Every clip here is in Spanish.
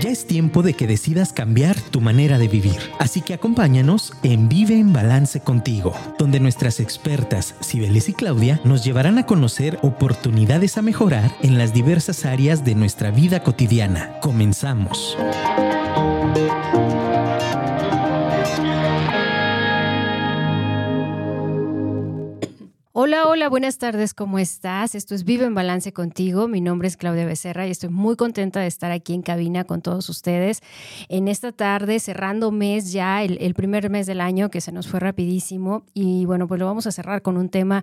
Ya es tiempo de que decidas cambiar tu manera de vivir. Así que acompáñanos en Vive en Balance contigo, donde nuestras expertas Cibeles y Claudia nos llevarán a conocer oportunidades a mejorar en las diversas áreas de nuestra vida cotidiana. Comenzamos. Hola, hola, buenas tardes, ¿cómo estás? Esto es Vive en Balance contigo. Mi nombre es Claudia Becerra y estoy muy contenta de estar aquí en cabina con todos ustedes en esta tarde, cerrando mes ya, el, el primer mes del año que se nos fue rapidísimo. Y bueno, pues lo vamos a cerrar con un tema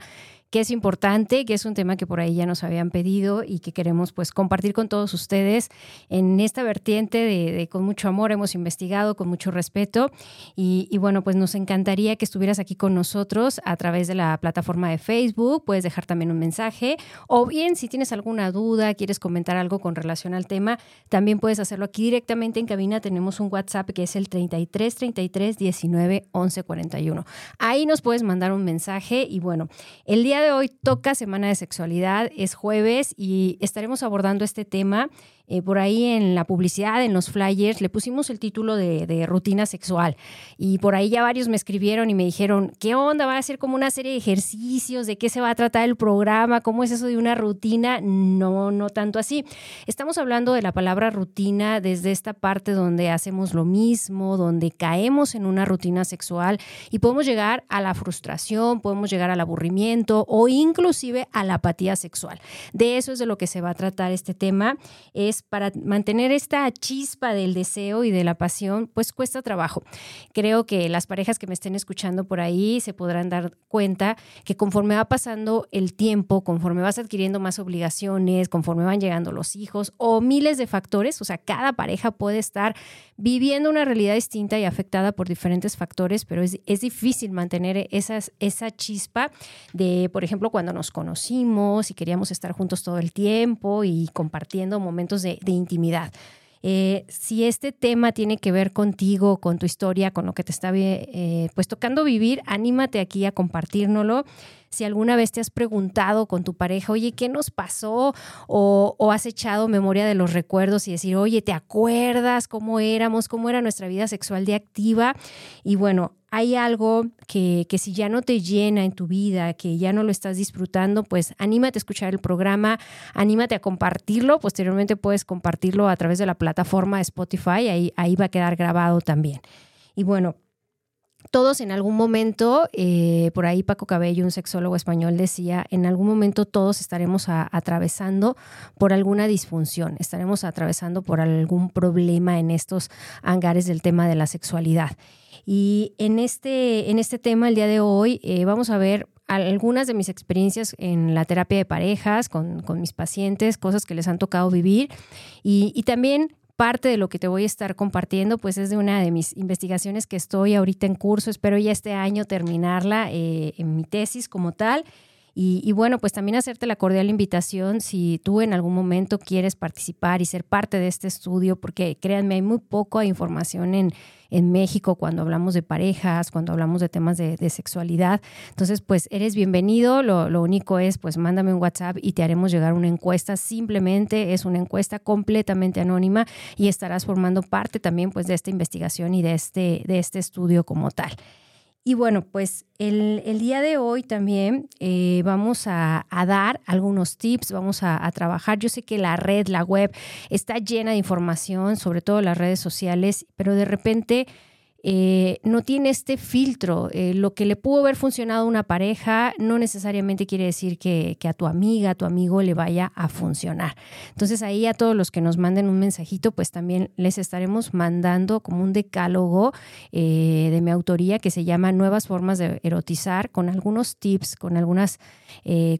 que es importante, que es un tema que por ahí ya nos habían pedido y que queremos pues compartir con todos ustedes en esta vertiente de, con mucho amor hemos investigado, con mucho respeto y, y, bueno, pues nos encantaría que estuvieras aquí con nosotros a través de la plataforma de Facebook, puedes dejar también un mensaje o bien si tienes alguna duda, quieres comentar algo con relación al tema, también puedes hacerlo aquí directamente en cabina, tenemos un WhatsApp que es el 33 33 19 11 41. Ahí nos puedes mandar un mensaje y bueno, el día de hoy toca Semana de Sexualidad, es jueves y estaremos abordando este tema eh, por ahí en la publicidad, en los flyers, le pusimos el título de, rutina sexual. Y por ahí ya varios me escribieron y me dijeron, ¿qué onda? ¿Va a ser como una serie de ejercicios? ¿De qué se va a tratar el programa? ¿Cómo es eso de una rutina? No, no tanto así. Estamos hablando de la palabra rutina desde esta parte donde hacemos lo mismo, donde caemos en una rutina sexual y podemos llegar a la frustración, podemos llegar al aburrimiento o inclusive a la apatía sexual. De eso es de lo que se va a tratar este tema. Es para mantener esta chispa del deseo y de la pasión, pues cuesta trabajo. Creo que las parejas que me estén escuchando por ahí se podrán dar cuenta que conforme va pasando el tiempo, conforme vas adquiriendo más obligaciones, conforme van llegando los hijos o miles de factores, o sea, cada pareja puede estar viviendo una realidad distinta y afectada por diferentes factores, pero es, es difícil mantener esa chispa de, por ejemplo, cuando nos conocimos y queríamos estar juntos todo el tiempo y compartiendo momentos de intimidad. Eh, si este tema tiene que ver contigo, con tu historia, con lo que te está eh, pues tocando vivir, anímate aquí a compartirnoslo. Si alguna vez te has preguntado con tu pareja, oye, ¿qué nos pasó? O, o, has echado memoria de los recuerdos y decir, oye, ¿te acuerdas cómo éramos? ¿Cómo era nuestra vida sexual de activa? Y bueno, hay algo que, que, si ya no te llena en tu vida, que ya no lo estás disfrutando, pues anímate a escuchar el programa, anímate a compartirlo. Posteriormente puedes compartirlo a través de la plataforma Spotify, ahí, ahí va a quedar grabado también. Y bueno, todos en algún momento, eh, por ahí Paco Cabello, un sexólogo español, decía, en algún momento todos estaremos atravesando por alguna disfunción, estaremos atravesando por algún problema en estos hangares del tema de la sexualidad. Y en este, en este tema, el día de hoy, eh, vamos a ver algunas de mis experiencias en la terapia de parejas con, mis pacientes, cosas que les han tocado vivir y también parte de lo que te voy a estar compartiendo, pues es de una de mis investigaciones que estoy ahorita en curso. Espero ya este año terminarla eh, en mi tesis como tal. Y, bueno, pues también hacerte la cordial invitación si tú en algún momento quieres participar y ser parte de este estudio, porque créanme, hay muy poca información en, en México cuando hablamos de parejas, cuando hablamos de temas de, sexualidad. Entonces, pues eres bienvenido. Lo, lo, único es, pues mándame un WhatsApp y te haremos llegar una encuesta. Simplemente es una encuesta completamente anónima y estarás formando parte también, pues, de esta investigación y de este, de este estudio como tal. Y bueno, pues el, día de hoy también eh, vamos a, dar algunos tips, vamos a, a, trabajar. Yo sé que la red, la web, está llena de información, sobre todo las redes sociales, pero de repente eh, no tiene este filtro. Eh, lo que le pudo haber funcionado a una pareja no necesariamente quiere decir que, a tu amiga, a tu amigo le vaya a funcionar. Entonces ahí a todos los que nos manden un mensajito, pues también les estaremos mandando como un decálogo eh, de mi autoría que se llama Nuevas formas de erotizar, con algunos tips, con algunas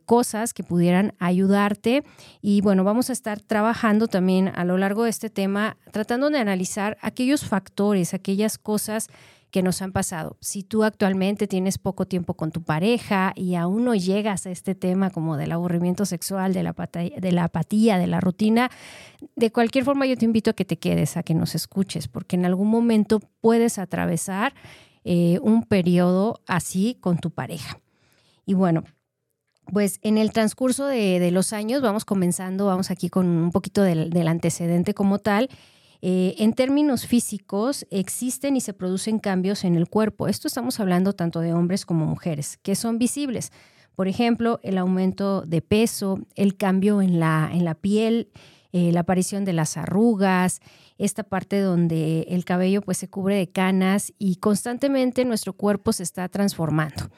cosas que pudieran ayudarte. Y bueno, vamos a estar trabajando también a lo largo de este tema, tratando de analizar aquellos factores, aquellas cosas que nos han pasado. Si tú actualmente tienes poco tiempo con tu pareja y aún no llegas a este tema como del aburrimiento sexual, de la, de la apatía, de la rutina, de cualquier forma yo te invito a que te quedes, a que nos escuches, porque en algún momento puedes atravesar eh, un periodo así con tu pareja. Y bueno, Pues en el transcurso de, los años, vamos comenzando, vamos aquí con un poquito del, antecedente como tal. Eh, en términos físicos, existen y se producen cambios en el cuerpo. Esto estamos hablando tanto de hombres como mujeres, que son visibles. Por ejemplo, el aumento de peso, el cambio en la, en la piel, eh, la aparición de las arrugas, esta parte donde el cabello pues se cubre de canas y constantemente nuestro cuerpo se está transformando.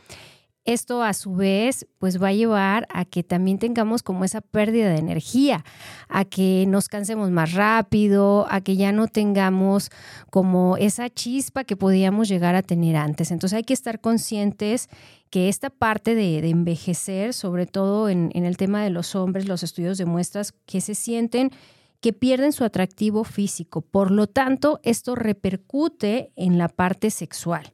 Esto a su vez pues va a llevar a que también tengamos como esa pérdida de energía, a que nos cansemos más rápido, a que ya no tengamos como esa chispa que podíamos llegar a tener antes. Entonces hay que estar conscientes que esta parte de, envejecer, sobre todo en, en el tema de los hombres, los estudios demuestran que se sienten que pierden su atractivo físico. Por lo tanto, esto repercute en la parte sexual.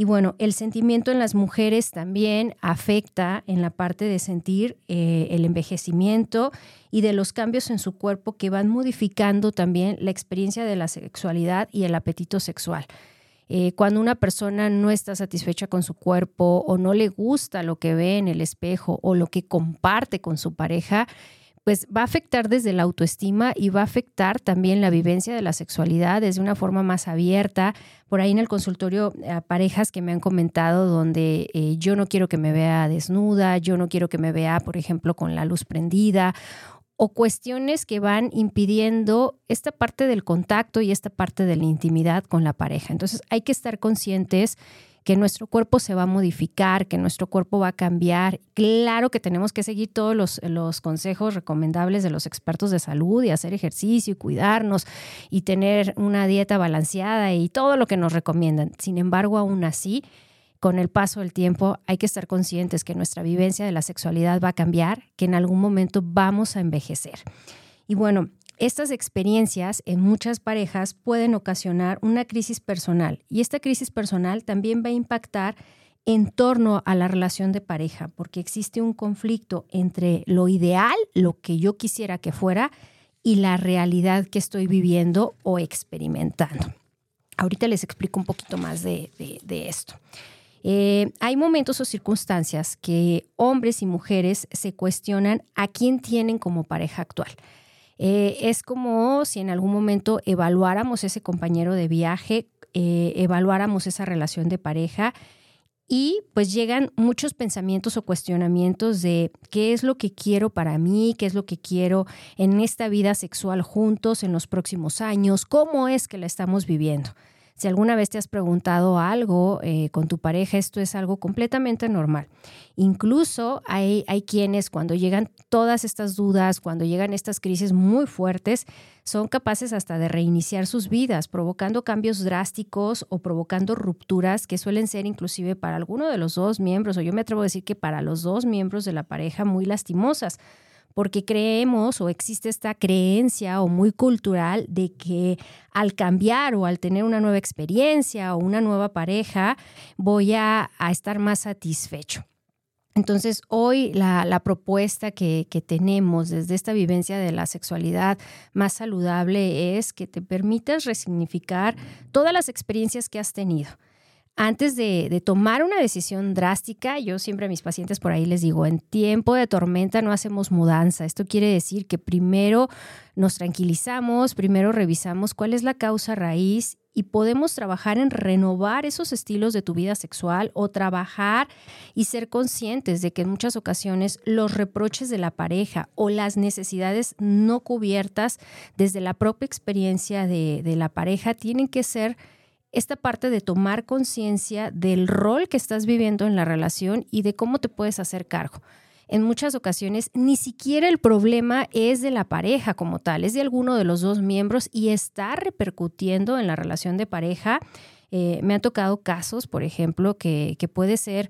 Y bueno, el sentimiento en las mujeres también afecta en la parte de sentir eh, el envejecimiento y de los cambios en su cuerpo que van modificando también la experiencia de la sexualidad y el apetito sexual. Eh, cuando una persona no está satisfecha con su cuerpo o no le gusta lo que ve en el espejo o lo que comparte con su pareja, pues va a afectar desde la autoestima y va a afectar también la vivencia de la sexualidad desde una forma más abierta. Por ahí en el consultorio, a parejas que me han comentado donde eh, yo no quiero que me vea desnuda, yo no quiero que me vea, por ejemplo, con la luz prendida o cuestiones que van impidiendo esta parte del contacto y esta parte de la intimidad con la pareja. Entonces hay que estar conscientes que nuestro cuerpo se va a modificar, que nuestro cuerpo va a cambiar. Claro que tenemos que seguir todos los, consejos recomendables de los expertos de salud y hacer ejercicio y cuidarnos y tener una dieta balanceada y todo lo que nos recomiendan. Sin embargo, aún así, con el paso del tiempo hay que estar conscientes que nuestra vivencia de la sexualidad va a cambiar, que en algún momento vamos a envejecer. Y bueno, estas experiencias en muchas parejas pueden ocasionar una crisis personal y esta crisis personal también va a impactar en torno a la relación de pareja, porque existe un conflicto entre lo ideal, lo que yo quisiera que fuera, y la realidad que estoy viviendo o experimentando. Ahorita les explico un poquito más de, esto. Eh, hay momentos o circunstancias que hombres y mujeres se cuestionan a quién tienen como pareja actual. Eh, es como si en algún momento evaluáramos ese compañero de viaje, eh, evaluáramos esa relación de pareja y pues llegan muchos pensamientos o cuestionamientos de qué es lo que quiero para mí, qué es lo que quiero en esta vida sexual juntos en los próximos años, cómo es que la estamos viviendo. Si alguna vez te has preguntado algo eh, con tu pareja, esto es algo completamente normal. Incluso hay, hay quienes cuando llegan todas estas dudas, cuando llegan estas crisis muy fuertes, son capaces hasta de reiniciar sus vidas, provocando cambios drásticos o provocando rupturas que suelen ser inclusive para alguno de los dos miembros, o yo me atrevo a decir que para los dos miembros de la pareja muy lastimosas porque creemos o existe esta creencia o muy cultural de que al cambiar o al tener una nueva experiencia o una nueva pareja voy a, estar más satisfecho. Entonces, hoy la, propuesta que, que, tenemos desde esta vivencia de la sexualidad más saludable es que te permitas resignificar todas las experiencias que has tenido antes de, tomar una decisión drástica, yo siempre a mis pacientes por ahí les digo, en tiempo de tormenta no hacemos mudanza. Esto quiere decir que primero nos tranquilizamos, primero revisamos cuál es la causa raíz y podemos trabajar en renovar esos estilos de tu vida sexual o trabajar y ser conscientes de que en muchas ocasiones los reproches de la pareja o las necesidades no cubiertas desde la propia experiencia de, la pareja tienen que ser esta parte de tomar conciencia del rol que estás viviendo en la relación y de cómo te puedes hacer cargo. En muchas ocasiones ni siquiera el problema es de la pareja como tal, es de alguno de los dos miembros y está repercutiendo en la relación de pareja. Eh, me han tocado casos, por ejemplo, que, que puede ser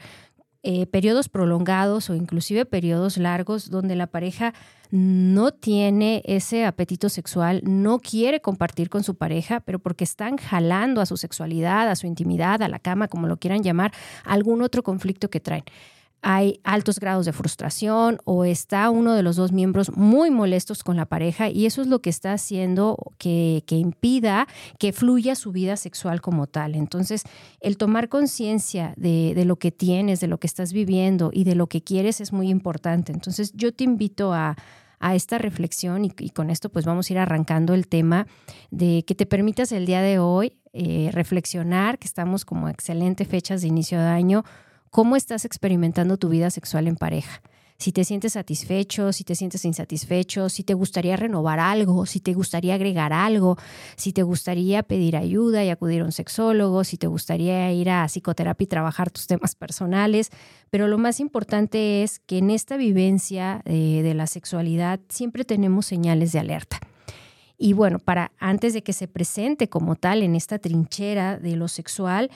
eh, periodos prolongados o inclusive periodos largos donde la pareja no tiene ese apetito sexual, no quiere compartir con su pareja, pero porque están jalando a su sexualidad, a su intimidad, a la cama, como lo quieran llamar, algún otro conflicto que traen. Hay altos grados de frustración o está uno de los dos miembros muy molestos con la pareja y eso es lo que está haciendo que, impida que fluya su vida sexual como tal. Entonces, el tomar conciencia de, lo que tienes, de lo que estás viviendo y de lo que quieres es muy importante. Entonces, yo te invito a, esta reflexión y, con esto pues vamos a ir arrancando el tema de que te permitas el día de hoy eh, reflexionar, que estamos como excelentes fechas de inicio de año, cómo estás experimentando tu vida sexual en pareja. Si te sientes satisfecho, si te sientes insatisfecho, si te gustaría renovar algo, si te gustaría agregar algo, si te gustaría pedir ayuda y acudir a un sexólogo, si te gustaría ir a psicoterapia y trabajar tus temas personales. Pero lo más importante es que en esta vivencia eh, de la sexualidad siempre tenemos señales de alerta. Y bueno, para antes de que se presente como tal en esta trinchera de lo sexual,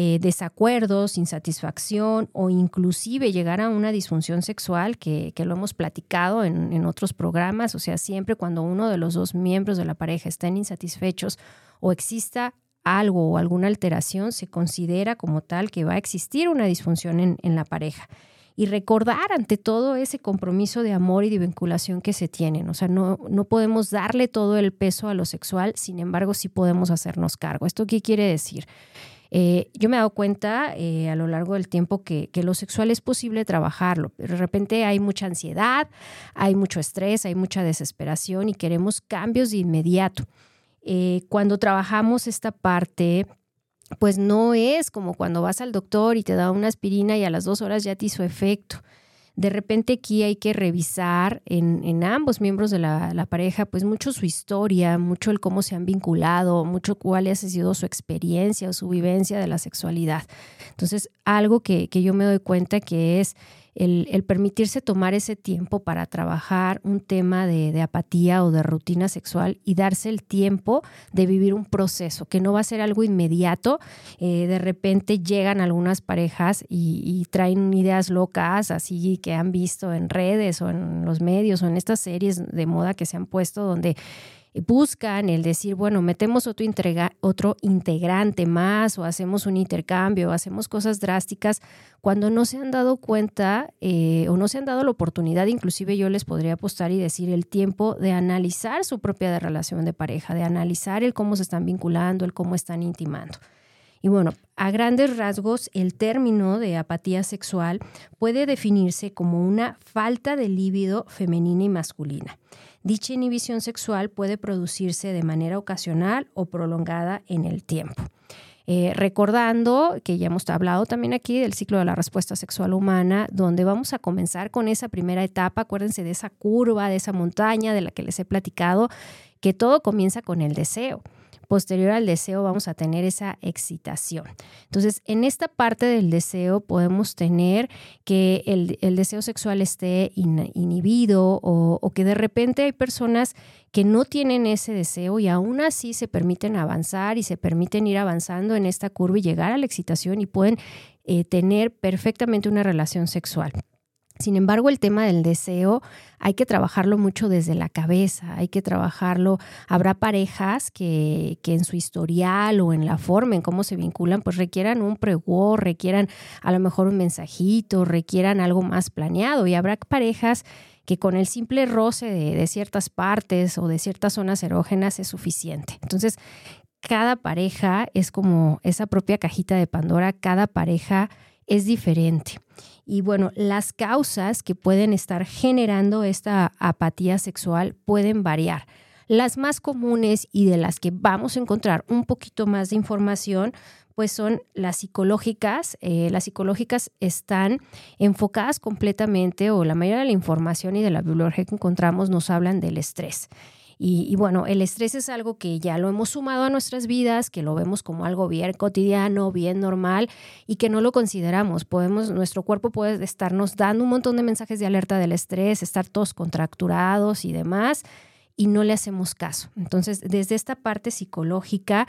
eh, desacuerdos, insatisfacción o inclusive llegar a una disfunción sexual, que, lo hemos platicado en, en, otros programas, o sea, siempre cuando uno de los dos miembros de la pareja estén insatisfechos o exista algo o alguna alteración, se considera como tal que va a existir una disfunción en, en la pareja y recordar ante todo ese compromiso de amor y de vinculación que se tienen. O sea, no, no podemos darle todo el peso a lo sexual, sin embargo, sí podemos hacernos cargo. ¿Esto qué quiere decir? Eh, yo me he dado cuenta eh, a lo largo del tiempo que, lo sexual es posible trabajarlo, pero de repente hay mucha ansiedad, hay mucho estrés, hay mucha desesperación y queremos cambios de inmediato. Eh, cuando trabajamos esta parte, pues no es como cuando vas al doctor y te da una aspirina y a las dos horas ya te hizo efecto de repente aquí hay que revisar en, ambos miembros de la, pareja, pues mucho su historia, mucho el cómo se han vinculado, mucho cuál ha sido su experiencia o su vivencia de la sexualidad. Entonces, algo que, que yo me doy cuenta que es el, permitirse tomar ese tiempo para trabajar un tema de, apatía o de rutina sexual y darse el tiempo de vivir un proceso, que no va a ser algo inmediato. Eh, de repente llegan algunas parejas y, y, traen ideas locas, así que han visto en redes o en los medios o en estas series de moda que se han puesto donde buscan el decir, bueno, metemos otro, integrante más o hacemos un intercambio o hacemos cosas drásticas cuando no se han dado cuenta eh, o no se han dado la oportunidad, inclusive yo les podría apostar y decir el tiempo de analizar su propia relación de pareja, de analizar el cómo se están vinculando, el cómo están intimando. Y bueno, a grandes rasgos, el término de apatía sexual puede definirse como una falta de líbido femenina y masculina. Dicha inhibición sexual puede producirse de manera ocasional o prolongada en el tiempo. Eh, recordando que ya hemos hablado también aquí del ciclo de la respuesta sexual humana, donde vamos a comenzar con esa primera etapa, acuérdense de esa curva, de esa montaña de la que les he platicado, que todo comienza con el deseo posterior al deseo vamos a tener esa excitación. Entonces, en esta parte del deseo podemos tener que el, deseo sexual esté inhibido o, o, que de repente hay personas que no tienen ese deseo y aún así se permiten avanzar y se permiten ir avanzando en esta curva y llegar a la excitación y pueden eh, tener perfectamente una relación sexual. Sin embargo, el tema del deseo hay que trabajarlo mucho desde la cabeza, hay que trabajarlo. Habrá parejas que, en su historial o en la forma en cómo se vinculan, pues requieran un pregó, requieran a lo mejor un mensajito, requieran algo más planeado. Y habrá parejas que con el simple roce de, de ciertas partes o de ciertas zonas erógenas es suficiente. Entonces, cada pareja es como esa propia cajita de Pandora, cada pareja es diferente. Y bueno, las causas que pueden estar generando esta apatía sexual pueden variar. Las más comunes y de las que vamos a encontrar un poquito más de información, pues son las psicológicas. Eh, las psicológicas están enfocadas completamente, o la mayoría de la información y de la bibliografía que encontramos nos hablan del estrés. Y, bueno, el estrés es algo que ya lo hemos sumado a nuestras vidas, que lo vemos como algo bien cotidiano, bien normal y que no lo consideramos. Podemos, nuestro cuerpo puede estarnos dando un montón de mensajes de alerta del estrés, estar todos contracturados y demás y no le hacemos caso. Entonces, desde esta parte psicológica,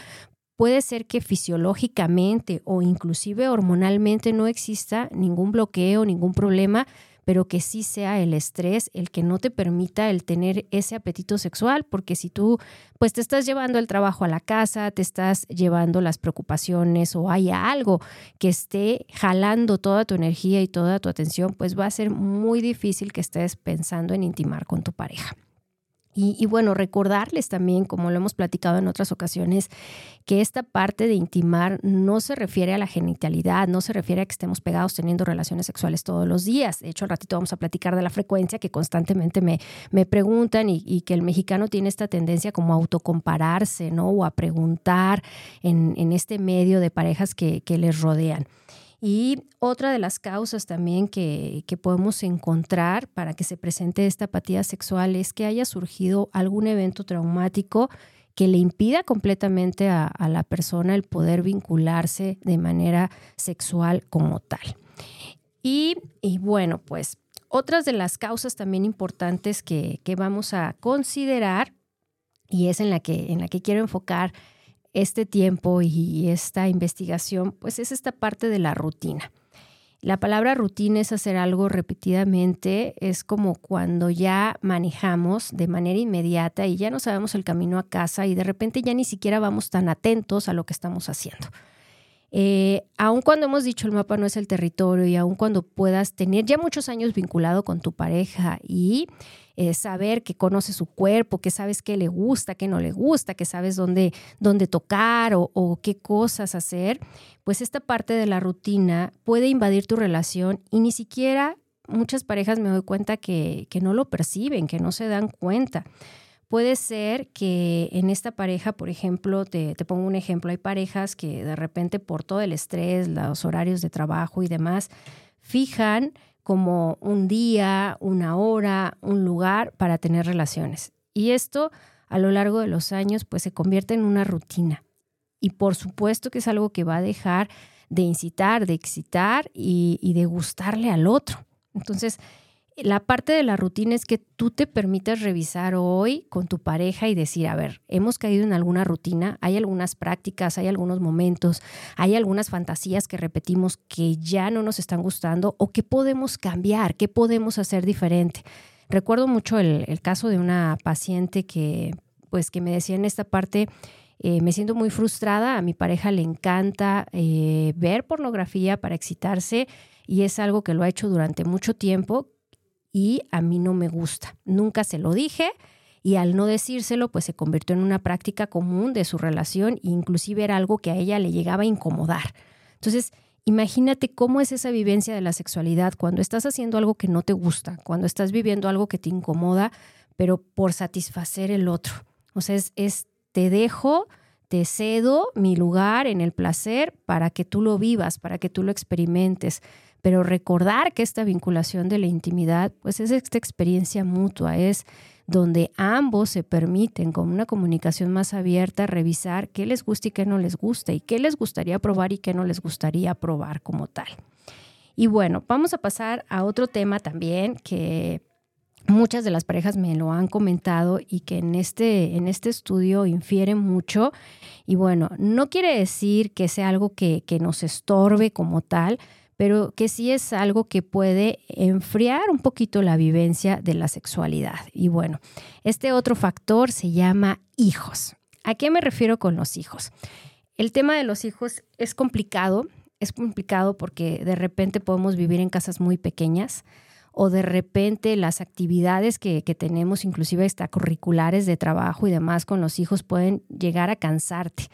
puede ser que fisiológicamente o inclusive hormonalmente no exista ningún bloqueo, ningún problema, pero que sí sea el estrés el que no te permita el tener ese apetito sexual, porque si tú pues te estás llevando el trabajo a la casa, te estás llevando las preocupaciones o hay algo que esté jalando toda tu energía y toda tu atención, pues va a ser muy difícil que estés pensando en intimar con tu pareja. Y, bueno, recordarles también, como lo hemos platicado en otras ocasiones, que esta parte de intimar no se refiere a la genitalidad, no se refiere a que estemos pegados teniendo relaciones sexuales todos los días. De hecho, al ratito vamos a platicar de la frecuencia que constantemente me, me preguntan y, que el mexicano tiene esta tendencia como a autocompararse, ¿no? O a preguntar en, en este medio de parejas que, que les rodean. Y otra de las causas también que, podemos encontrar para que se presente esta apatía sexual es que haya surgido algún evento traumático que le impida completamente a, la persona el poder vincularse de manera sexual como tal. Y, bueno, pues otras de las causas también importantes que, que vamos a considerar, y es en la que, en la que quiero enfocar este tiempo y esta investigación, pues es esta parte de la rutina. La palabra rutina es hacer algo repetidamente, es como cuando ya manejamos de manera inmediata y ya no sabemos el camino a casa y de repente ya ni siquiera vamos tan atentos a lo que estamos haciendo. Eh, aun cuando hemos dicho el mapa no es el territorio y aun cuando puedas tener ya muchos años vinculado con tu pareja y eh, saber que conoce su cuerpo, que sabes qué le gusta, qué no le gusta, que sabes dónde, dónde tocar o, qué cosas hacer, pues esta parte de la rutina puede invadir tu relación y ni siquiera muchas parejas me doy cuenta que, que no lo perciben, que no se dan cuenta. Puede ser que en esta pareja, por ejemplo, te, pongo un ejemplo, hay parejas que de repente por todo el estrés, los horarios de trabajo y demás, fijan como un día, una hora, un lugar para tener relaciones. Y esto a lo largo de los años pues se convierte en una rutina. Y por supuesto que es algo que va a dejar de incitar, de excitar y, y de gustarle al otro. Entonces, la parte de la rutina es que tú te permitas revisar hoy con tu pareja y decir, a ver, hemos caído en alguna rutina, hay algunas prácticas, hay algunos momentos, hay algunas fantasías que repetimos que ya no nos están gustando o que podemos cambiar, qué podemos hacer diferente. Recuerdo mucho el, caso de una paciente que, pues, que me decía en esta parte, eh, me siento muy frustrada, a mi pareja le encanta eh, ver pornografía para excitarse y es algo que lo ha hecho durante mucho tiempo y a mí no me gusta. Nunca se lo dije y al no decírselo, pues se convirtió en una práctica común de su relación e inclusive era algo que a ella le llegaba a incomodar. Entonces, imagínate cómo es esa vivencia de la sexualidad cuando estás haciendo algo que no te gusta, cuando estás viviendo algo que te incomoda, pero por satisfacer el otro. O sea, es, es te dejo, te cedo mi lugar en el placer para que tú lo vivas, para que tú lo experimentes pero recordar que esta vinculación de la intimidad, pues es esta experiencia mutua, es donde ambos se permiten con una comunicación más abierta revisar qué les gusta y qué no les gusta y qué les gustaría probar y qué no les gustaría probar como tal. Y bueno, vamos a pasar a otro tema también que muchas de las parejas me lo han comentado y que en este, en este estudio infiere mucho. Y bueno, no quiere decir que sea algo que, que nos estorbe como tal, pero que sí es algo que puede enfriar un poquito la vivencia de la sexualidad. Y bueno, este otro factor se llama hijos. ¿A qué me refiero con los hijos? El tema de los hijos es complicado, es complicado porque de repente podemos vivir en casas muy pequeñas o de repente las actividades que, que tenemos, inclusive extracurriculares de trabajo y demás con los hijos, pueden llegar a cansarte.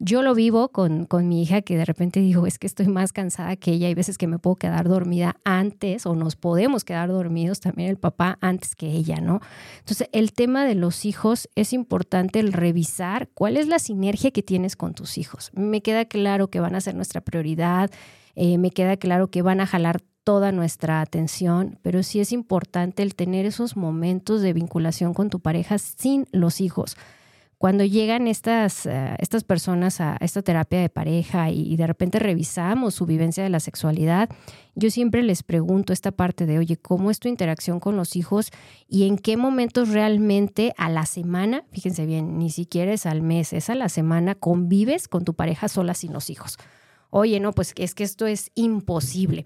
Yo lo vivo con, con, mi hija que de repente digo, es que estoy más cansada que ella. Hay veces que me puedo quedar dormida antes o nos podemos quedar dormidos también el papá antes que ella, ¿no? Entonces, el tema de los hijos es importante el revisar cuál es la sinergia que tienes con tus hijos. Me queda claro que van a ser nuestra prioridad, eh, me queda claro que van a jalar toda nuestra atención, pero sí es importante el tener esos momentos de vinculación con tu pareja sin los hijos cuando llegan estas, eh, estas personas a esta terapia de pareja y, de repente revisamos su vivencia de la sexualidad, yo siempre les pregunto esta parte de, oye, ¿cómo es tu interacción con los hijos y en qué momentos realmente a la semana, fíjense bien, ni siquiera es al mes, es a la semana, convives con tu pareja sola sin los hijos? Oye, no, pues es que esto es imposible.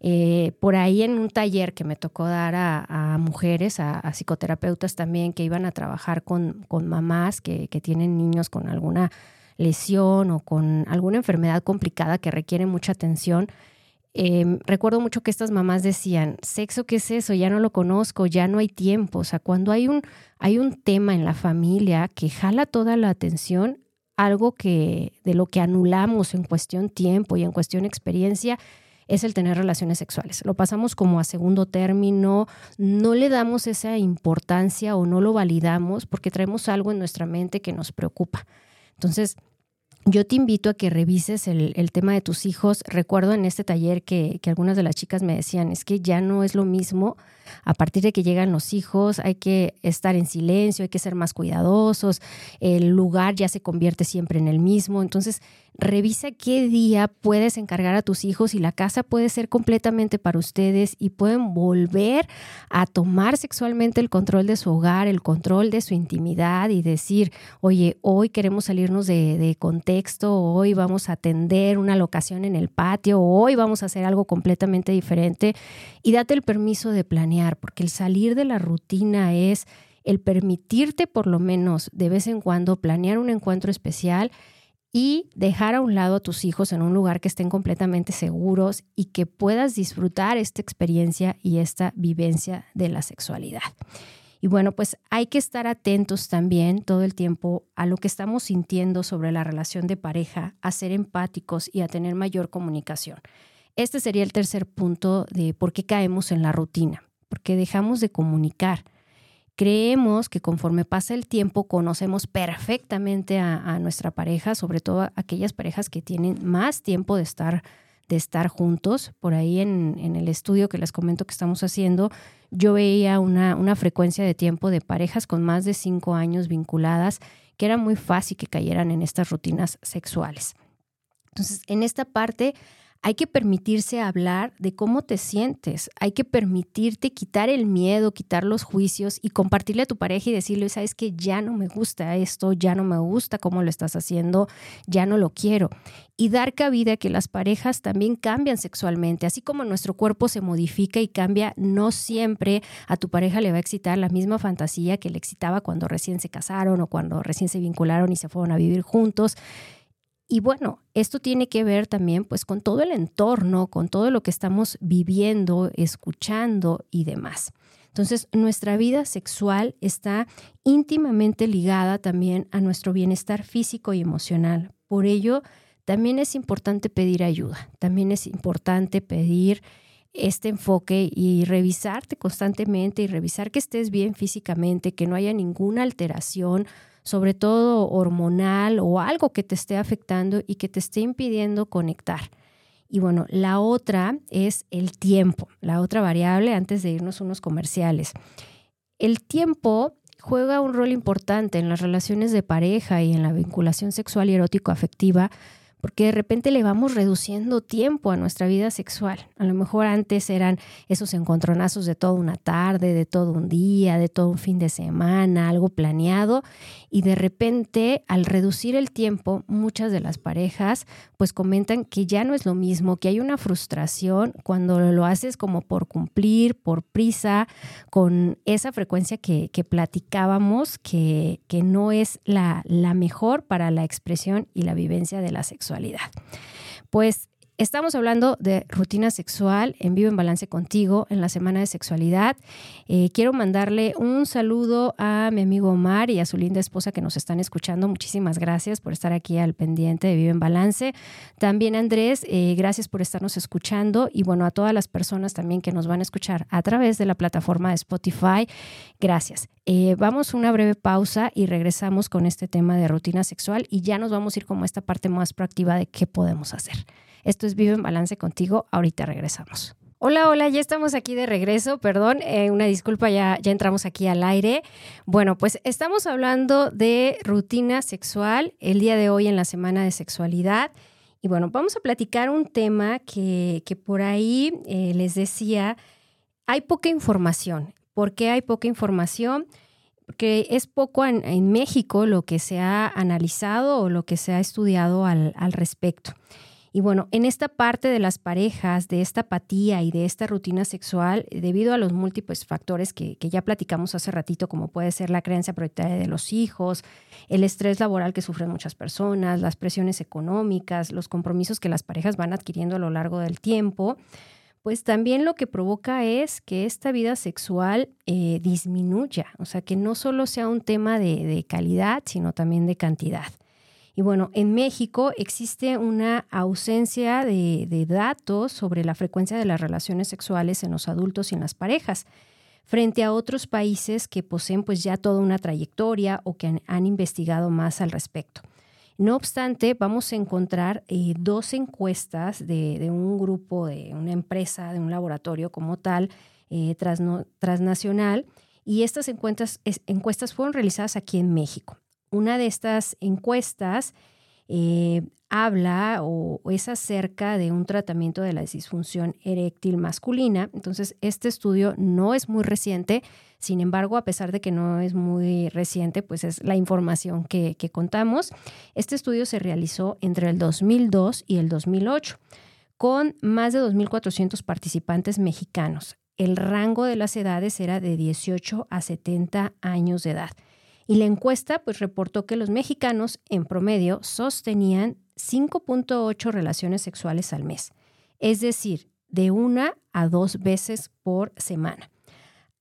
Eh, por ahí en un taller que me tocó dar a, mujeres, a, psicoterapeutas también, que iban a trabajar con, con mamás que, que tienen niños con alguna lesión o con alguna enfermedad complicada que requiere mucha atención, Em, recuerdo mucho que estas mamás decían, sexo, ¿qué es eso? Ya no lo conozco, ya no hay tiempo. O sea, cuando hay un, hay un tema en la familia que jala toda la atención, algo que de lo que anulamos en cuestión tiempo y en cuestión experiencia, es el tener relaciones sexuales. Lo pasamos como a segundo término, no le damos esa importancia o no lo validamos porque traemos algo en nuestra mente que nos preocupa. Entonces, yo te invito a que revises el, tema de tus hijos. Recuerdo en este taller que, que, algunas de las chicas me decían, es que ya no es lo mismo. A partir de que llegan los hijos, hay que estar en silencio, hay que ser más cuidadosos, el lugar ya se convierte siempre en el mismo. Entonces, Revisa qué día puedes encargar a tus hijos y la casa puede ser completamente para ustedes y pueden volver a tomar sexualmente el control de su hogar, el control de su intimidad y decir, oye, hoy queremos salirnos de, contexto, hoy vamos a atender una locación en el patio, hoy vamos a hacer algo completamente diferente. Y date el permiso de planear, porque el salir de la rutina es el permitirte por lo menos de vez en cuando planear un encuentro especial y dejar a un lado a tus hijos en un lugar que estén completamente seguros y que puedas disfrutar esta experiencia y esta vivencia de la sexualidad. Y bueno, pues hay que estar atentos también todo el tiempo a lo que estamos sintiendo sobre la relación de pareja, a ser empáticos y a tener mayor comunicación. Este sería el tercer punto de por qué caemos en la rutina, porque dejamos de comunicar Creemos que conforme pasa el tiempo conocemos perfectamente a, nuestra pareja, sobre todo aquellas parejas que tienen más tiempo de estar, de estar juntos. Por ahí en, el estudio que les comento que estamos haciendo, yo veía una, una frecuencia de tiempo de parejas con más de cinco años vinculadas que era muy fácil que cayeran en estas rutinas sexuales. Entonces, en esta parte hay que permitirse hablar de cómo te sientes, hay que permitirte quitar el miedo, quitar los juicios y compartirle a tu pareja y decirle, sabes que ya no me gusta esto, ya no me gusta cómo lo estás haciendo, ya no lo quiero. Y dar cabida a que las parejas también cambian sexualmente, así como nuestro cuerpo se modifica y cambia, no siempre a tu pareja le va a excitar la misma fantasía que le excitaba cuando recién se casaron o cuando recién se vincularon y se fueron a vivir juntos. Y bueno, esto tiene que ver también pues con todo el entorno, con todo lo que estamos viviendo, escuchando y demás. Entonces, nuestra vida sexual está íntimamente ligada también a nuestro bienestar físico y emocional. Por ello, también es importante pedir ayuda, también es importante pedir este enfoque y revisarte constantemente y revisar que estés bien físicamente, que no haya ninguna alteración sobre todo hormonal o algo que te esté afectando y que te esté impidiendo conectar. Y bueno, la otra es el tiempo, la otra variable antes de irnos unos comerciales. El tiempo juega un rol importante en las relaciones de pareja y en la vinculación sexual y erótico afectiva porque de repente le vamos reduciendo tiempo a nuestra vida sexual. A lo mejor antes eran esos encontronazos de toda una tarde, de todo un día, de todo un fin de semana, algo planeado, y de repente al reducir el tiempo, muchas de las parejas pues comentan que ya no es lo mismo, que hay una frustración cuando lo haces como por cumplir, por prisa, con esa frecuencia que, platicábamos, que, no es la, la mejor para la expresión y la vivencia de la sexualidad. Pues Estamos hablando de rutina sexual en vivo en balance contigo en la semana de sexualidad. Eh, quiero mandarle un saludo a mi amigo Omar y a su linda esposa que nos están escuchando. Muchísimas gracias por estar aquí al pendiente de Vivo en Balance. También Andrés, eh, gracias por estarnos escuchando y bueno, a todas las personas también que nos van a escuchar a través de la plataforma de Spotify. Gracias. Eh, vamos a una breve pausa y regresamos con este tema de rutina sexual y ya nos vamos a ir como esta parte más proactiva de qué podemos hacer. Esto es Vive en Balance contigo. Ahorita regresamos. Hola, hola, ya estamos aquí de regreso, perdón, eh, una disculpa, ya, ya entramos aquí al aire. Bueno, pues estamos hablando de rutina sexual el día de hoy en la semana de sexualidad. Y bueno, vamos a platicar un tema que, por ahí eh, les decía, hay poca información. ¿Por qué hay poca información? Porque es poco en, México lo que se ha analizado o lo que se ha estudiado al, al respecto. Y bueno, en esta parte de las parejas, de esta apatía y de esta rutina sexual, debido a los múltiples factores que, ya platicamos hace ratito, como puede ser la creencia proyectada de los hijos, el estrés laboral que sufren muchas personas, las presiones económicas, los compromisos que las parejas van adquiriendo a lo largo del tiempo, pues también lo que provoca es que esta vida sexual eh, disminuya, o sea, que no solo sea un tema de calidad, sino también de cantidad. Y bueno, en México existe una ausencia de, datos sobre la frecuencia de las relaciones sexuales en los adultos y en las parejas frente a otros países que poseen pues ya toda una trayectoria o que han, investigado más al respecto. No obstante, vamos a encontrar eh, dos encuestas de, un grupo, de una empresa, de un laboratorio como tal, eh, transnacional, y estas encuestas fueron realizadas aquí en México una de estas encuestas eh, habla o, es acerca de un tratamiento de la disfunción eréctil masculina. Entonces, este estudio no es muy reciente, sin embargo, a pesar de que no es muy reciente, pues es la información que, que contamos. Este estudio se realizó entre el 2002 y el 2008 con más de 2.400 participantes mexicanos. El rango de las edades era de 18 a 70 años de edad. Y la encuesta pues reportó que los mexicanos en promedio sostenían 5.8 relaciones sexuales al mes, es decir, de una a dos veces por semana.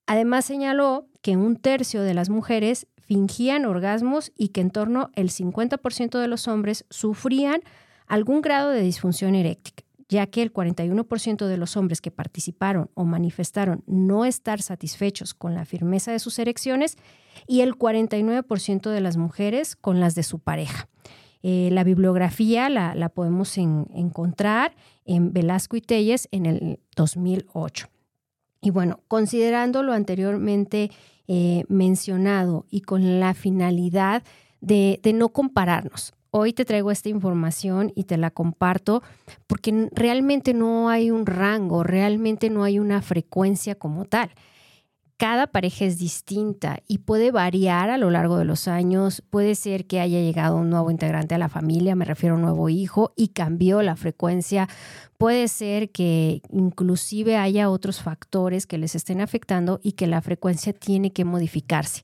Además señaló que un tercio de las mujeres fingían orgasmos y que en torno al 50% de los hombres sufrían algún grado de disfunción eréctil ya que el 41% de los hombres que participaron o manifestaron no estar satisfechos con la firmeza de sus erecciones y el 49% de las mujeres con las de su pareja. Eh, la bibliografía la, podemos encontrar en Velasco y Telles en el 2008. Y bueno, considerando lo anteriormente eh, mencionado y con la finalidad de no compararnos, hoy te traigo esta información y te la comparto porque realmente no hay un rango, realmente no hay una frecuencia como tal. Cada pareja es distinta y puede variar a lo largo de los años. Puede ser que haya llegado un nuevo integrante a la familia, me refiero a un nuevo hijo, y cambió la frecuencia. Puede ser que inclusive haya otros factores que les estén afectando y que la frecuencia tiene que modificarse.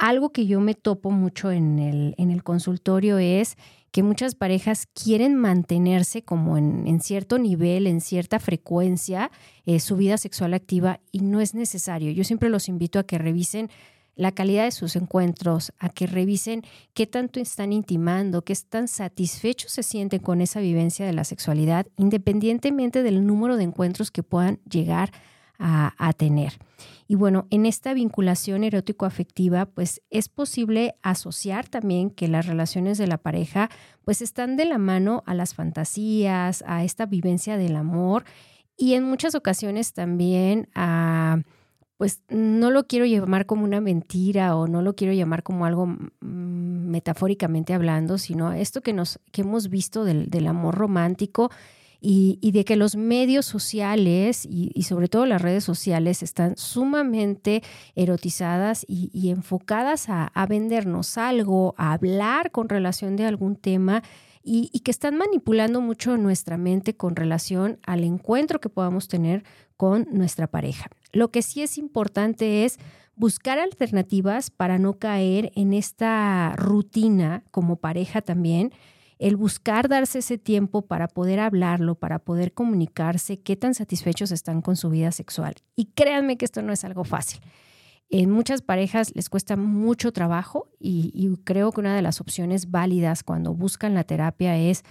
Algo que yo me topo mucho en el, en el consultorio es que muchas parejas quieren mantenerse como en, cierto nivel, en cierta frecuencia, eh, su vida sexual activa y no es necesario. Yo siempre los invito a que revisen la calidad de sus encuentros, a que revisen qué tanto están intimando, qué tan satisfechos se sienten con esa vivencia de la sexualidad, independientemente del número de encuentros que puedan llegar a, tener. Y bueno, en esta vinculación erótico-afectiva, pues es posible asociar también que las relaciones de la pareja, pues están de la mano a las fantasías, a esta vivencia del amor y en muchas ocasiones también a pues no lo quiero llamar como una mentira o no lo quiero llamar como algo metafóricamente hablando, sino esto que nos que hemos visto del, del amor romántico y, de que los medios sociales y, sobre todo las redes sociales están sumamente erotizadas y, enfocadas a, vendernos algo, a hablar con relación de algún tema y, que están manipulando mucho nuestra mente con relación al encuentro que podamos tener con nuestra pareja. Lo que sí es importante es buscar alternativas para no caer en esta rutina como pareja también el buscar darse ese tiempo para poder hablarlo, para poder comunicarse, qué tan satisfechos están con su vida sexual. Y créanme que esto no es algo fácil. En muchas parejas les cuesta mucho trabajo y, creo que una de las opciones válidas cuando buscan la terapia es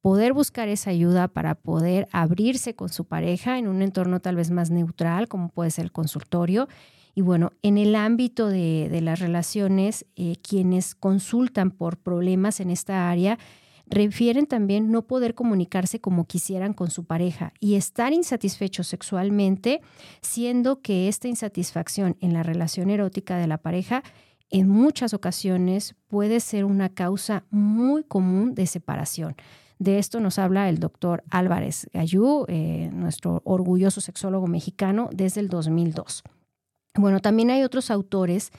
poder buscar esa ayuda para poder abrirse con su pareja en un entorno tal vez más neutral, como puede ser el consultorio. Y bueno, en el ámbito de, las relaciones, eh, quienes consultan por problemas en esta área, refieren también no poder comunicarse como quisieran con su pareja y estar insatisfechos sexualmente, siendo que esta insatisfacción en la relación erótica de la pareja en muchas ocasiones puede ser una causa muy común de separación. De esto nos habla el doctor Álvarez Gallú, eh, nuestro orgulloso sexólogo mexicano, desde el 2002. Bueno, también hay otros autores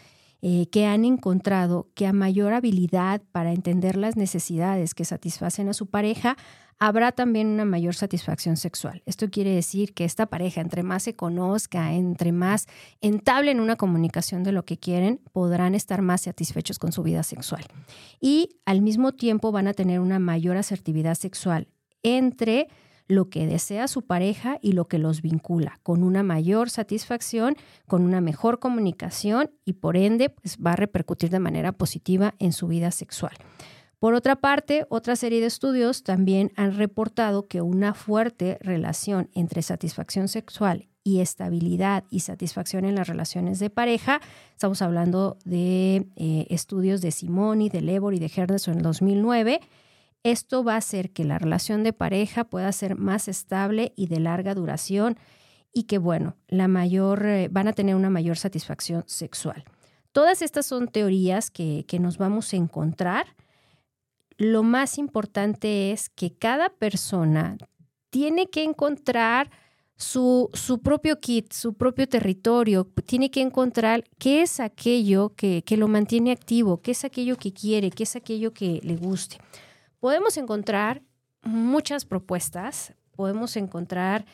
eh, que han encontrado que a mayor habilidad para entender las necesidades que satisfacen a su pareja, habrá también una mayor satisfacción sexual. Esto quiere decir que esta pareja, entre más se conozca, entre más entablen una comunicación de lo que quieren, podrán estar más satisfechos con su vida sexual. Y al mismo tiempo van a tener una mayor asertividad sexual entre lo que desea su pareja y lo que los vincula, con una mayor satisfacción, con una mejor comunicación y por ende pues, va a repercutir de manera positiva en su vida sexual. Por otra parte, otra serie de estudios también han reportado que una fuerte relación entre satisfacción sexual y estabilidad y satisfacción en las relaciones de pareja. Estamos hablando de eh, estudios de Simoni, de Lebor y de Henderson en el 2009. Esto va a hacer que la relación de pareja pueda ser más estable y de larga duración y que, bueno, la mayor, eh, van a tener una mayor satisfacción sexual. Todas estas son teorías que, que nos vamos a encontrar lo más importante es que cada persona tiene que encontrar su, su, propio kit, su propio territorio, tiene que encontrar qué es aquello que, lo mantiene activo, qué es aquello que quiere, qué es aquello que le guste. Podemos encontrar muchas propuestas, podemos encontrar,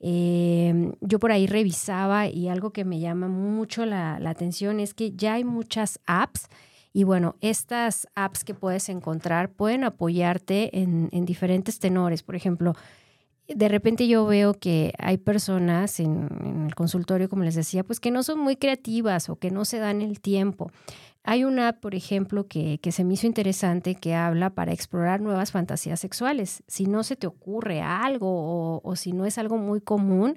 eh, yo por ahí revisaba y algo que me llama mucho la, la atención es que ya hay muchas apps y bueno, estas apps que puedes encontrar pueden apoyarte en, diferentes tenores. Por ejemplo, de repente yo veo que hay personas en, el consultorio, como les decía, pues que no son muy creativas o que no se dan el tiempo. Hay una app, por ejemplo, que, se me hizo interesante que habla para explorar nuevas fantasías sexuales. Si no se te ocurre algo o, si no es algo muy común,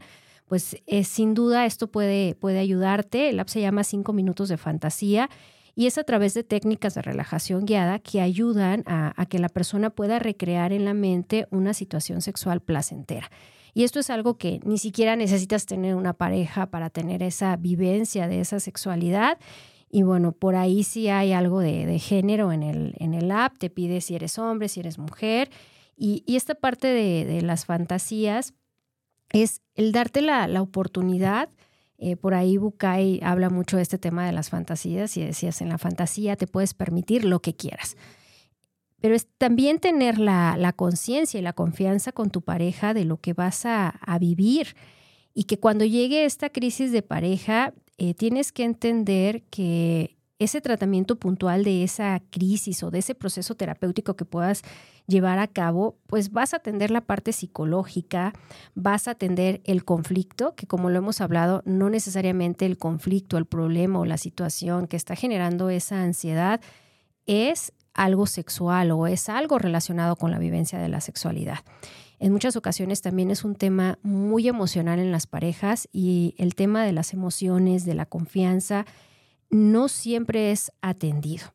pues eh, sin duda esto puede, puede ayudarte. El app se llama 5 minutos de fantasía y es a través de técnicas de relajación guiada que ayudan a, que la persona pueda recrear en la mente una situación sexual placentera. Y esto es algo que ni siquiera necesitas tener una pareja para tener esa vivencia de esa sexualidad. Y bueno, por ahí sí hay algo de, género en el, en el app, te pide si eres hombre, si eres mujer. Y, esta parte de, las fantasías es el darte la, la oportunidad eh, por ahí Bukai habla mucho de este tema de las fantasías y decías, en la fantasía te puedes permitir lo que quieras. Pero es también tener la, conciencia y la confianza con tu pareja de lo que vas a, vivir y que cuando llegue esta crisis de pareja eh, tienes que entender que ese tratamiento puntual de esa crisis o de ese proceso terapéutico que puedas llevar a cabo, pues vas a atender la parte psicológica, vas a atender el conflicto, que como lo hemos hablado, no necesariamente el conflicto, el problema o la situación que está generando esa ansiedad es algo sexual o es algo relacionado con la vivencia de la sexualidad. En muchas ocasiones también es un tema muy emocional en las parejas y el tema de las emociones, de la confianza, no siempre es atendido.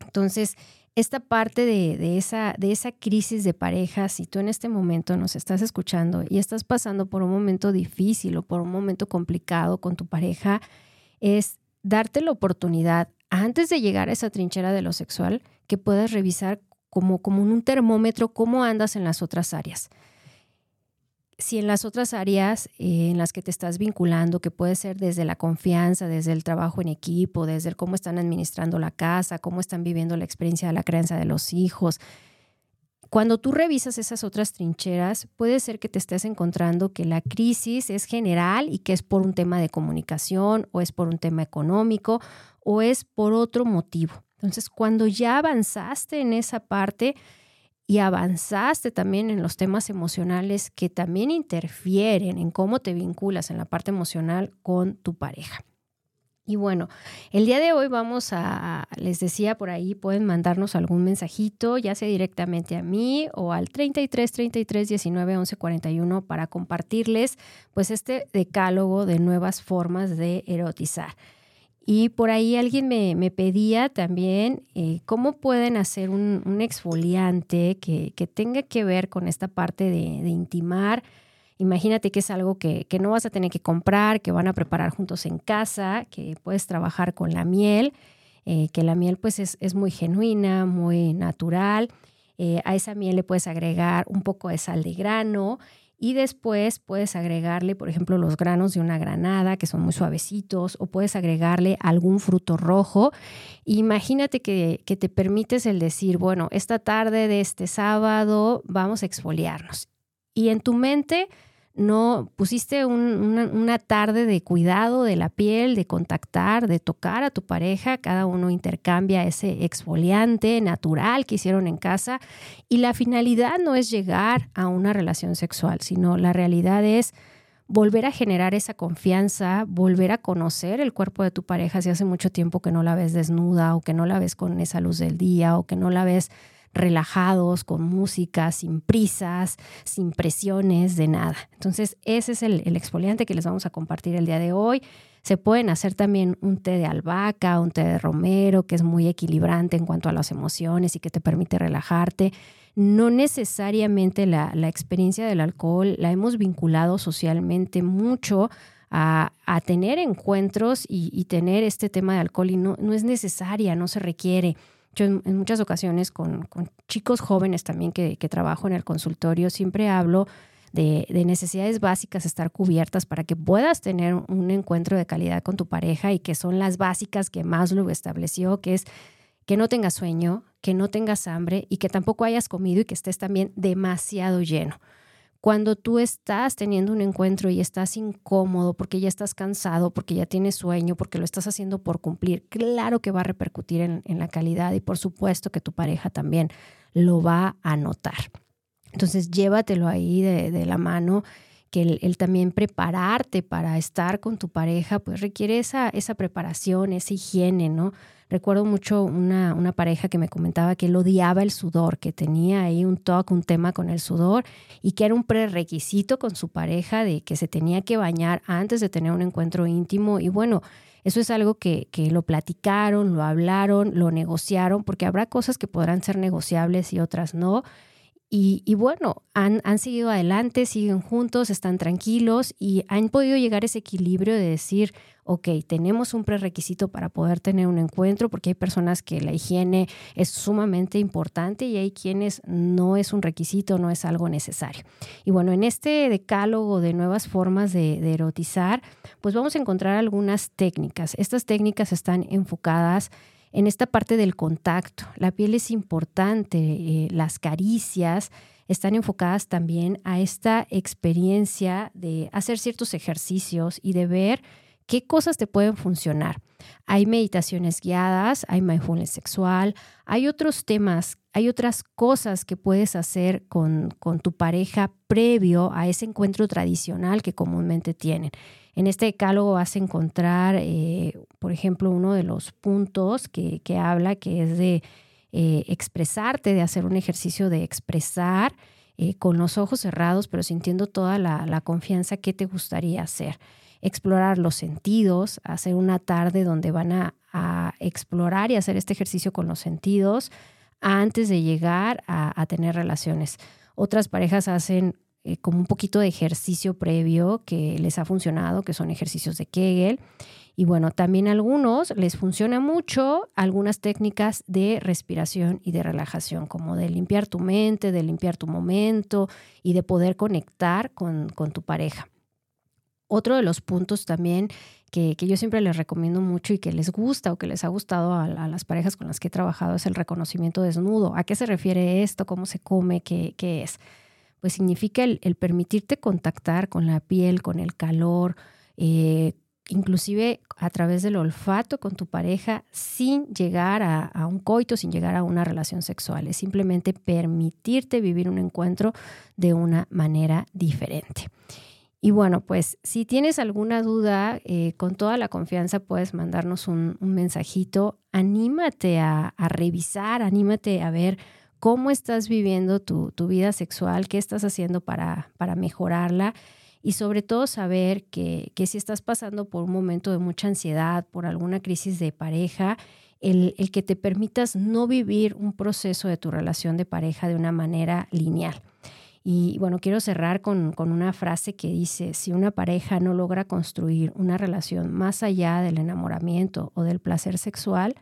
Entonces, esta parte de, esa, de esa crisis de pareja, si tú en este momento nos estás escuchando y estás pasando por un momento difícil o por un momento complicado con tu pareja, es darte la oportunidad, antes de llegar a esa trinchera de lo sexual, que puedas revisar como, como un termómetro cómo andas en las otras áreas si en las otras áreas eh, en las que te estás vinculando, que puede ser desde la confianza, desde el trabajo en equipo, desde cómo están administrando la casa, cómo están viviendo la experiencia de la crianza de los hijos, cuando tú revisas esas otras trincheras, puede ser que te estés encontrando que la crisis es general y que es por un tema de comunicación o es por un tema económico o es por otro motivo. Entonces, cuando ya avanzaste en esa parte, y avanzaste también en los temas emocionales que también interfieren en cómo te vinculas en la parte emocional con tu pareja. Y bueno, el día de hoy vamos a, les decía por ahí, pueden mandarnos algún mensajito, ya sea directamente a mí o al 33 33 19 11 41 para compartirles pues este decálogo de nuevas formas de erotizar. Y por ahí alguien me, pedía también eh, cómo pueden hacer un, exfoliante que, tenga que ver con esta parte de, intimar. Imagínate que es algo que, no vas a tener que comprar, que van a preparar juntos en casa, que puedes trabajar con la miel, eh, que la miel pues es, muy genuina, muy natural. Eh, a esa miel le puedes agregar un poco de sal de grano y después puedes agregarle, por ejemplo, los granos de una granada, que son muy suavecitos, o puedes agregarle algún fruto rojo. Imagínate que, que te permites el decir, bueno, esta tarde de este sábado vamos a exfoliarnos. Y en tu mente no pusiste una, tarde de cuidado de la piel, de contactar, de tocar a tu pareja, cada uno intercambia ese exfoliante natural que hicieron en casa y la finalidad no es llegar a una relación sexual, sino la realidad es volver a generar esa confianza, volver a conocer el cuerpo de tu pareja si hace mucho tiempo que no la ves desnuda o que no la ves con esa luz del día o que no la ves relajados, con música, sin prisas, sin presiones de nada. Entonces, ese es el, exfoliante que les vamos a compartir el día de hoy. Se pueden hacer también un té de albahaca, un té de romero, que es muy equilibrante en cuanto a las emociones y que te permite relajarte. No necesariamente la, experiencia del alcohol la hemos vinculado socialmente mucho a, tener encuentros y, tener este tema de alcohol y no, no es necesaria, no se requiere. Yo en, muchas ocasiones con, chicos jóvenes también que, trabajo en el consultorio siempre hablo de, necesidades básicas estar cubiertas para que puedas tener un encuentro de calidad con tu pareja y que son las básicas que Maslow estableció, que es que no tengas sueño, que no tengas hambre y que tampoco hayas comido y que estés también demasiado lleno. Cuando tú estás teniendo un encuentro y estás incómodo porque ya estás cansado, porque ya tienes sueño, porque lo estás haciendo por cumplir, claro que va a repercutir en, la calidad y por supuesto que tu pareja también lo va a notar. Entonces llévatelo ahí de, la mano que el, también prepararte para estar con tu pareja, pues requiere esa, esa preparación, esa higiene, ¿no? Recuerdo mucho una, una, pareja que me comentaba que él odiaba el sudor, que tenía ahí un toque, un tema con el sudor y que era un prerequisito con su pareja de que se tenía que bañar antes de tener un encuentro íntimo. Y bueno, eso es algo que, que lo platicaron, lo hablaron, lo negociaron, porque habrá cosas que podrán ser negociables y otras no. Y, bueno, han, han, seguido adelante, siguen juntos, están tranquilos y han podido llegar a ese equilibrio de decir, ok, tenemos un prerequisito para poder tener un encuentro, porque hay personas que la higiene es sumamente importante y hay quienes no es un requisito, no es algo necesario. Y bueno, en este decálogo de nuevas formas de, erotizar, pues vamos a encontrar algunas técnicas. Estas técnicas están enfocadas en esta parte del contacto. La piel es importante, eh, las caricias están enfocadas también a esta experiencia de hacer ciertos ejercicios y de ver qué cosas te pueden funcionar. Hay meditaciones guiadas, hay mindfulness sexual, hay otros temas, hay otras cosas que puedes hacer con, con tu pareja previo a ese encuentro tradicional que comúnmente tienen. En este decálogo vas a encontrar, eh, por ejemplo, uno de los puntos que, habla, que es de eh, expresarte, de hacer un ejercicio de expresar eh, con los ojos cerrados, pero sintiendo toda la, confianza que te gustaría hacer. Explorar los sentidos, hacer una tarde donde van a, explorar y hacer este ejercicio con los sentidos antes de llegar a tener relaciones. Otras parejas hacen eh, como un poquito de ejercicio previo que les ha funcionado, que son ejercicios de Kegel. Y bueno, también a algunos les funciona mucho algunas técnicas de respiración y de relajación, como de limpiar tu mente, de limpiar tu momento y de poder conectar con, tu pareja. Otro de los puntos también que, yo siempre les recomiendo mucho y que les gusta o que les ha gustado a, las parejas con las que he trabajado es el reconocimiento desnudo. ¿A qué se refiere esto? ¿Cómo se come? ¿Qué, qué es? Pues significa el, permitirte contactar con la piel, con el calor, eh, inclusive a través del olfato con tu pareja sin llegar a, un coito, sin llegar a una relación sexual. Es simplemente permitirte vivir un encuentro de una manera diferente. Y bueno, pues si tienes alguna duda, eh, con toda la confianza puedes mandarnos un, mensajito. Anímate a revisar, anímate a ver cómo estás viviendo tu, vida sexual, qué estás haciendo para, para mejorarla y sobre todo saber que, si estás pasando por un momento de mucha ansiedad, por alguna crisis de pareja, el, que te permitas no vivir un proceso de tu relación de pareja de una manera lineal. Y bueno, quiero cerrar con, con, una frase que dice, si una pareja no logra construir una relación más allá del enamoramiento o del placer sexual,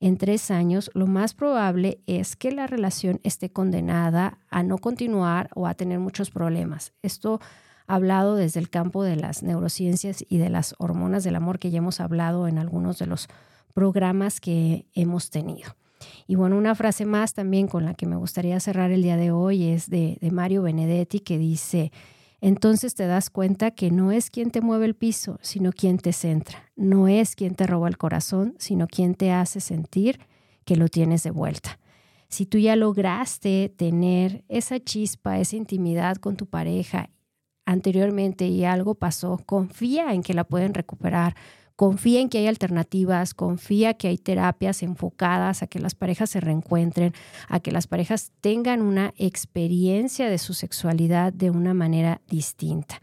en tres años, lo más probable es que la relación esté condenada a no continuar o a tener muchos problemas. Esto hablado desde el campo de las neurociencias y de las hormonas del amor que ya hemos hablado en algunos de los programas que hemos tenido. Y bueno, una frase más también con la que me gustaría cerrar el día de hoy es de, de Mario Benedetti que dice, entonces te das cuenta que no es quien te mueve el piso, sino quien te centra. No es quien te roba el corazón, sino quien te hace sentir que lo tienes de vuelta. Si tú ya lograste tener esa chispa, esa intimidad con tu pareja anteriormente y algo pasó, confía en que la pueden recuperar confía en que hay alternativas, confía que hay terapias enfocadas a que las parejas se reencuentren, a que las parejas tengan una experiencia de su sexualidad de una manera distinta.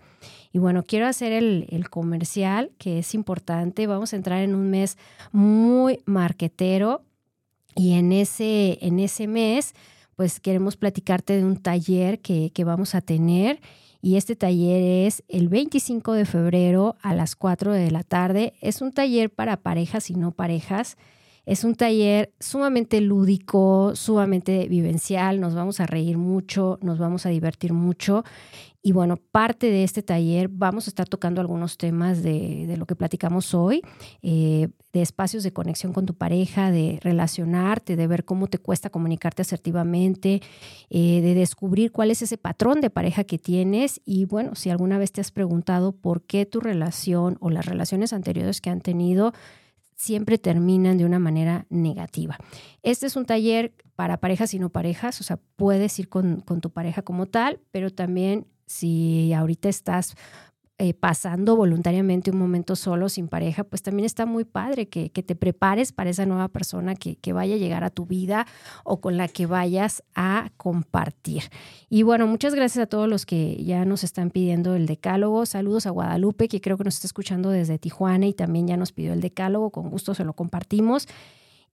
Y bueno, quiero hacer el, comercial, que es importante. Vamos a entrar en un mes muy marquetero y en ese, en ese mes, pues queremos platicarte de un taller que, que vamos a tener y este taller es el 25 de febrero a las 4 de la tarde. Es un taller para parejas y no parejas. Es un taller sumamente lúdico, sumamente vivencial, nos vamos a reír mucho, nos vamos a divertir mucho. Y bueno, parte de este taller vamos a estar tocando algunos temas de, lo que platicamos hoy, eh, de espacios de conexión con tu pareja, de relacionarte, de ver cómo te cuesta comunicarte asertivamente, eh, de descubrir cuál es ese patrón de pareja que tienes. Y bueno, si alguna vez te has preguntado por qué tu relación o las relaciones anteriores que han tenido siempre terminan de una manera negativa. Este es un taller para parejas y no parejas, o sea, puedes ir con, con tu pareja como tal, pero también si ahorita estás eh, pasando voluntariamente un momento solo, sin pareja, pues también está muy padre que, te prepares para esa nueva persona que, que, vaya a llegar a tu vida o con la que vayas a compartir. Y bueno, muchas gracias a todos los que ya nos están pidiendo el decálogo. Saludos a Guadalupe, que creo que nos está escuchando desde Tijuana y también ya nos pidió el decálogo. Con gusto se lo compartimos.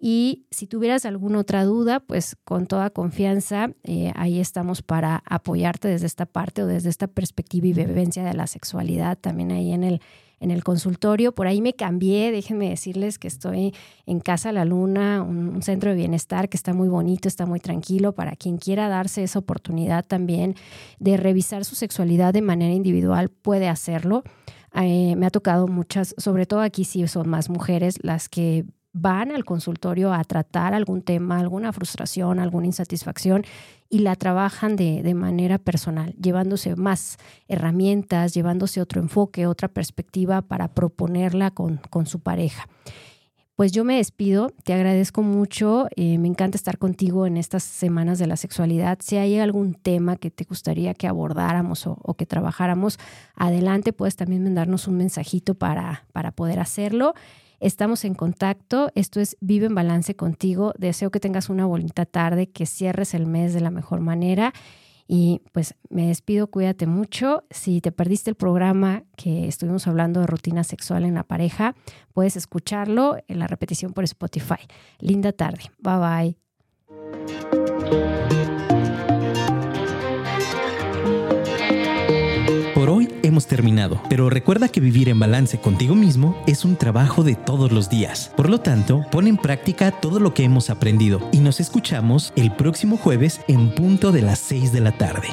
Y si tuvieras alguna otra duda, pues con toda confianza, eh, ahí estamos para apoyarte desde esta parte o desde esta perspectiva y vivencia de la sexualidad, también ahí en el, en el consultorio. Por ahí me cambié, déjenme decirles que estoy en Casa La Luna, un, centro de bienestar que está muy bonito, está muy tranquilo para quien quiera darse esa oportunidad también de revisar su sexualidad de manera individual, puede hacerlo. Eh, me ha tocado muchas, sobre todo aquí sí son más mujeres las que van al consultorio a tratar algún tema, alguna frustración, alguna insatisfacción y la trabajan de, manera personal, llevándose más herramientas, llevándose otro enfoque, otra perspectiva para proponerla con, su pareja. Pues yo me despido, te agradezco mucho, eh, me encanta estar contigo en estas semanas de la sexualidad. Si hay algún tema que te gustaría que abordáramos o, o que trabajáramos, adelante, puedes también mandarnos un mensajito para, para poder hacerlo. Estamos en contacto. Esto es Vive en Balance contigo. Deseo que tengas una bonita tarde, que cierres el mes de la mejor manera. Y pues me despido, cuídate mucho. Si te perdiste el programa que estuvimos hablando de rutina sexual en la pareja, puedes escucharlo en la repetición por Spotify. Linda tarde. Bye bye. Hemos terminado, pero recuerda que vivir en balance contigo mismo es un trabajo de todos los días. Por lo tanto, pon en práctica todo lo que hemos aprendido y nos escuchamos el próximo jueves en punto de las 6 de la tarde.